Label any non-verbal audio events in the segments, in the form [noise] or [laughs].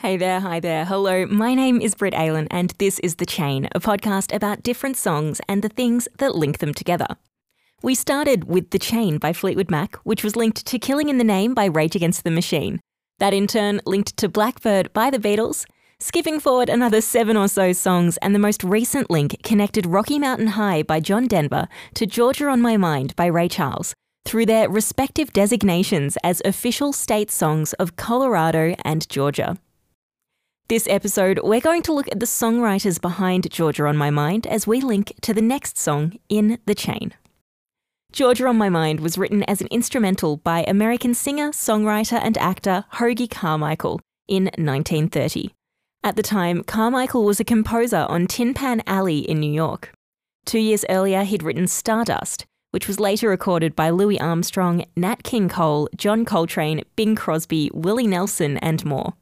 Hey there, hi there, hello. My name is Britt Aylan, and this is The Chain, a podcast about different songs and the things that link them together. We started with The Chain by Fleetwood Mac, which was linked to Killing in the Name by Rage Against the Machine. That in turn linked to Blackbird by the Beatles. Skipping forward another seven or so songs, and the most recent link connected Rocky Mountain High by John Denver to Georgia on My Mind by Ray Charles through their respective designations as official state songs of Colorado and Georgia. This episode, we're going to look at the songwriters behind Georgia on My Mind as we link to the next song in the chain. Georgia on My Mind was written as an instrumental by American singer, songwriter, and actor Hoagy Carmichael in 1930. At the time, Carmichael was a composer on Tin Pan Alley in New York. Two years earlier, he'd written Stardust, which was later recorded by Louis Armstrong, Nat King Cole, John Coltrane, Bing Crosby, Willie Nelson, and more.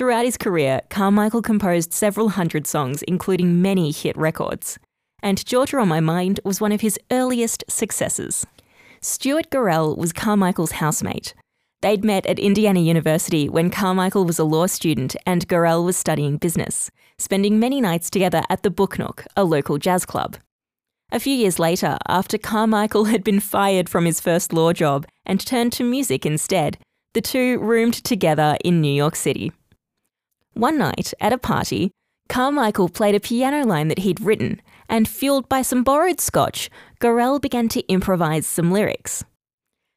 Throughout his career, Carmichael composed several hundred songs, including many hit records. And Georgia on My Mind was one of his earliest successes. Stuart Gorrell was Carmichael's housemate. They'd met at Indiana University when Carmichael was a law student and Gorrell was studying business, spending many nights together at the Book Nook, a local jazz club. A few years later, after Carmichael had been fired from his first law job and turned to music instead, the two roomed together in New York City. One night, at a party, Carmichael played a piano line that he'd written, and fueled by some borrowed scotch, Gorrell began to improvise some lyrics.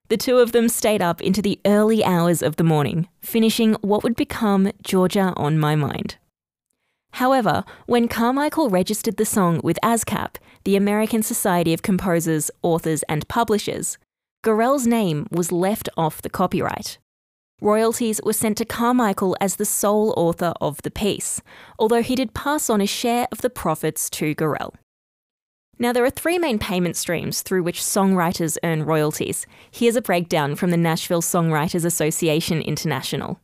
The two of them stayed up into the early hours of the morning, finishing what would become Georgia on My Mind. However, when Carmichael registered the song with ASCAP, the American Society of Composers, Authors and Publishers, Gorrell's name was left off the copyright. Royalties were sent to Carmichael as the sole author of the piece, although he did pass on a share of the profits to Gorrell. Now, there are three main payment streams through which songwriters earn royalties. Here's a breakdown from the Nashville Songwriters Association International.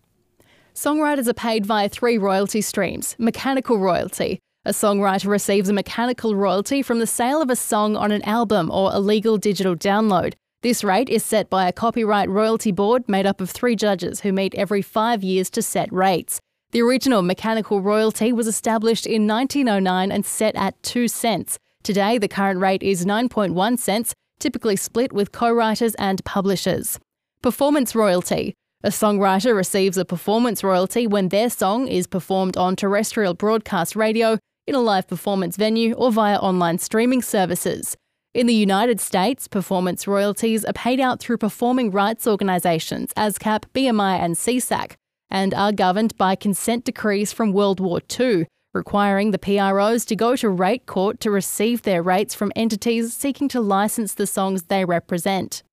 Songwriters are paid via three royalty streams mechanical royalty. A songwriter receives a mechanical royalty from the sale of a song on an album or a legal digital download. This rate is set by a copyright royalty board made up of three judges who meet every five years to set rates. The original mechanical royalty was established in 1909 and set at 2 cents. Today, the current rate is 9.1 cents, typically split with co writers and publishers. Performance royalty. A songwriter receives a performance royalty when their song is performed on terrestrial broadcast radio, in a live performance venue, or via online streaming services. In the United States, performance royalties are paid out through performing rights organisations ASCAP, BMI, and SESAC, and are governed by consent decrees from World War II, requiring the PROs to go to rate court to receive their rates from entities seeking to license the songs they represent.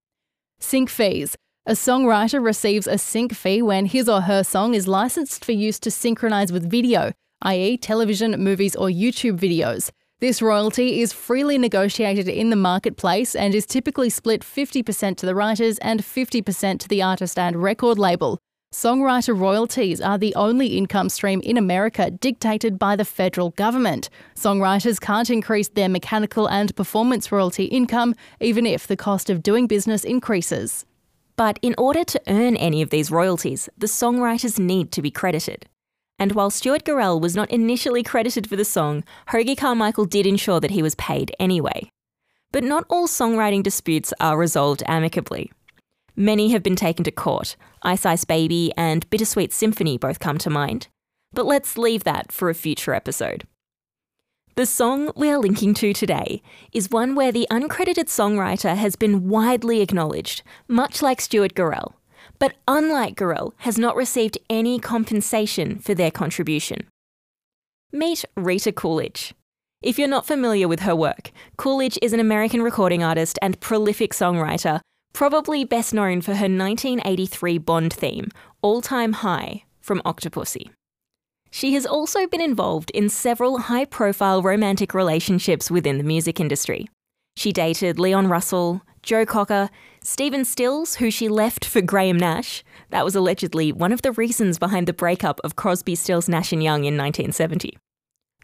Sync fees. A songwriter receives a sync fee when his or her song is licensed for use to synchronise with video, i.e., television, movies, or YouTube videos. This royalty is freely negotiated in the marketplace and is typically split 50% to the writers and 50% to the artist and record label. Songwriter royalties are the only income stream in America dictated by the federal government. Songwriters can't increase their mechanical and performance royalty income even if the cost of doing business increases. But in order to earn any of these royalties, the songwriters need to be credited. And while Stuart Gorrell was not initially credited for the song, Hoagy Carmichael did ensure that he was paid anyway. But not all songwriting disputes are resolved amicably. Many have been taken to court. Ice Ice Baby and Bittersweet Symphony both come to mind. But let's leave that for a future episode. The song we are linking to today is one where the uncredited songwriter has been widely acknowledged, much like Stuart Gorrell but unlike Gorrell, has not received any compensation for their contribution. Meet Rita Coolidge. If you're not familiar with her work, Coolidge is an American recording artist and prolific songwriter, probably best known for her 1983 Bond theme, All Time High, from Octopussy. She has also been involved in several high profile romantic relationships within the music industry. She dated Leon Russell, Joe Cocker, Stephen Stills, who she left for Graham Nash. That was allegedly one of the reasons behind the breakup of Crosby, Stills, Nash and Young in 1970.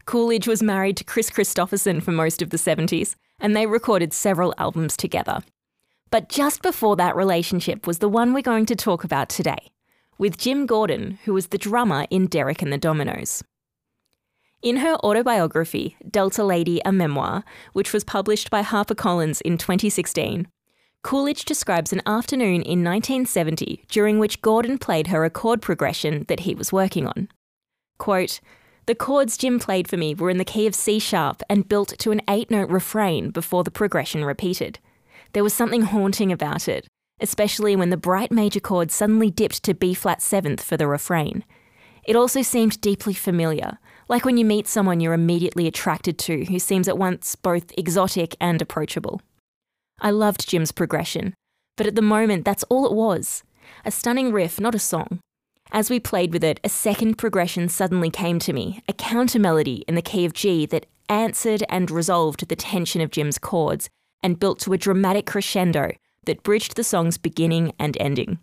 Coolidge was married to Kris Kristofferson for most of the 70s, and they recorded several albums together. But just before that relationship was the one we're going to talk about today. with Jim Gordon, who was the drummer in Derek and the Dominos. In her autobiography, Delta Lady, a memoir, which was published by HarperCollins in 2016, Coolidge describes an afternoon in 1970 during which Gordon played her a chord progression that he was working on. Quote, the chords Jim played for me were in the key of C sharp and built to an eight note refrain before the progression repeated. There was something haunting about it, especially when the bright major chord suddenly dipped to B flat seventh for the refrain. It also seemed deeply familiar, like when you meet someone you're immediately attracted to who seems at once both exotic and approachable. I loved Jim's progression, but at the moment that's all it was a stunning riff, not a song. As we played with it, a second progression suddenly came to me, a counter melody in the key of G that answered and resolved the tension of Jim's chords and built to a dramatic crescendo that bridged the song's beginning and ending.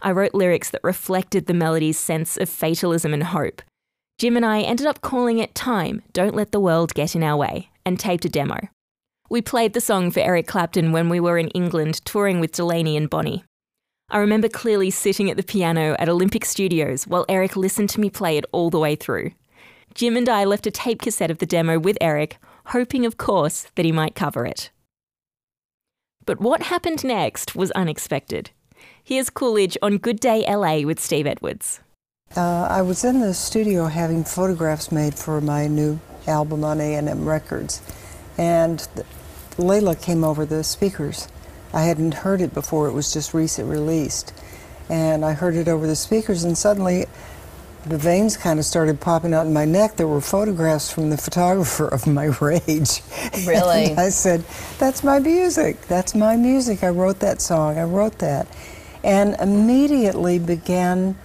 I wrote lyrics that reflected the melody's sense of fatalism and hope. Jim and I ended up calling it Time, Don't Let the World Get in Our Way, and taped a demo. We played the song for Eric Clapton when we were in England touring with Delaney and Bonnie. I remember clearly sitting at the piano at Olympic Studios while Eric listened to me play it all the way through. Jim and I left a tape cassette of the demo with Eric, hoping, of course, that he might cover it. But what happened next was unexpected. Here's Coolidge on Good Day LA with Steve Edwards. Uh, I was in the studio having photographs made for my new album on A&M Records, and Layla came over the speakers I hadn't heard it before, it was just recent released. And I heard it over the speakers, and suddenly the veins kind of started popping out in my neck. There were photographs from the photographer of my [laughs] rage. Really? And I said, That's my music. That's my music. I wrote that song. I wrote that. And immediately began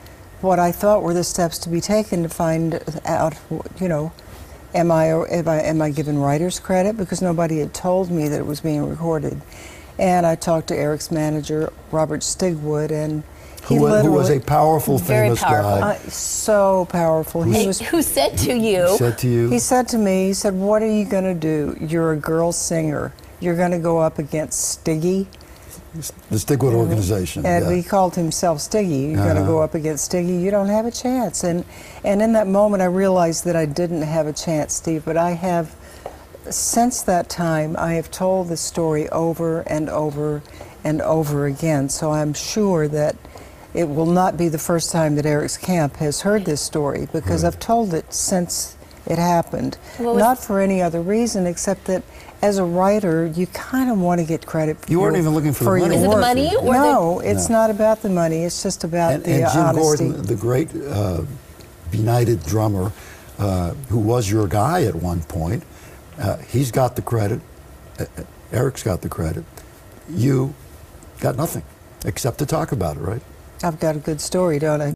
what I thought were the steps to be taken to find out, you know, am I, am I, am I given writer's credit? Because nobody had told me that it was being recorded. And I talked to Eric's manager, Robert Stigwood, and he who, literally who was a powerful, Very famous powerful. guy. uh, so powerful. He was. Who said to you? said to you, He said to me, he said, "What are you going to do? You're a girl singer. You're going to go up against Stiggy." The Stigwood organization. And yeah. he called himself Stiggy. You're going to Uh-huh. go up against Stiggy. You don't have a chance. And and in that moment, I realized that I didn't have a chance, Steve. But I have, since that time, I have told the story over and over and over again. So I'm sure that it will not be the first time that Eric's camp has heard this story because I've told it since it happened. What not for any other reason except that. As a writer, you kind of want to get credit. For You weren't even looking for the your money. Is it the money or the- no, it's No. not about the money. It's just about and, the and Jim honesty. Gordon, the great uh, United drummer, uh, who was your guy at one point, uh, he's got the credit. Uh, uh, Eric's got the credit. You got nothing except to talk about it, right? I've got a good story, don't I?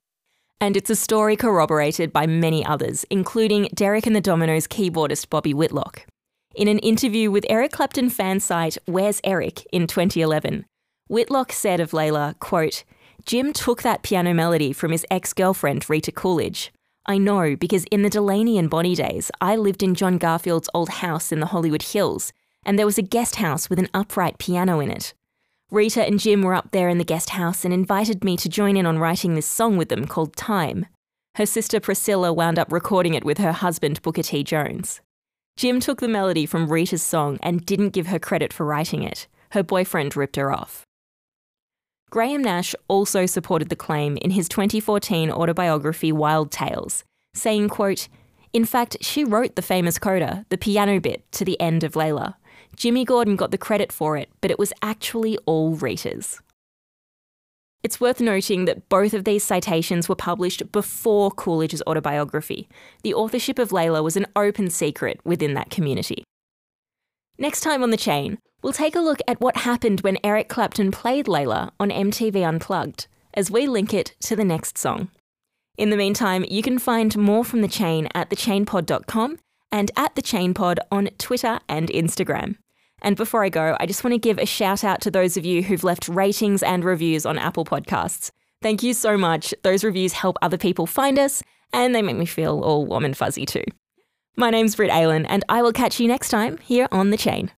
And it's a story corroborated by many others, including Derek and the Dominos keyboardist Bobby Whitlock. In an interview with Eric Clapton fan site Where's Eric in 2011, Whitlock said of Layla, quote, Jim took that piano melody from his ex-girlfriend Rita Coolidge. I know because in the Delaney and Bonnie days, I lived in John Garfield's old house in the Hollywood Hills, and there was a guest house with an upright piano in it. Rita and Jim were up there in the guest house and invited me to join in on writing this song with them called Time. Her sister Priscilla wound up recording it with her husband Booker T. Jones. Jim took the melody from Rita's song and didn't give her credit for writing it. Her boyfriend ripped her off. Graham Nash also supported the claim in his 2014 autobiography Wild Tales, saying, quote, In fact, she wrote the famous coda, the piano bit, to the end of Layla. Jimmy Gordon got the credit for it, but it was actually all Rita's. It's worth noting that both of these citations were published before Coolidge's autobiography. The authorship of Layla was an open secret within that community. Next time on The Chain, we'll take a look at what happened when Eric Clapton played Layla on MTV Unplugged, as we link it to the next song. In the meantime, you can find more from The Chain at thechainpod.com and at thechainpod on Twitter and Instagram. And before I go, I just want to give a shout out to those of you who've left ratings and reviews on Apple Podcasts. Thank you so much. Those reviews help other people find us, and they make me feel all warm and fuzzy too. My name's Britt Aylan, and I will catch you next time here on The Chain.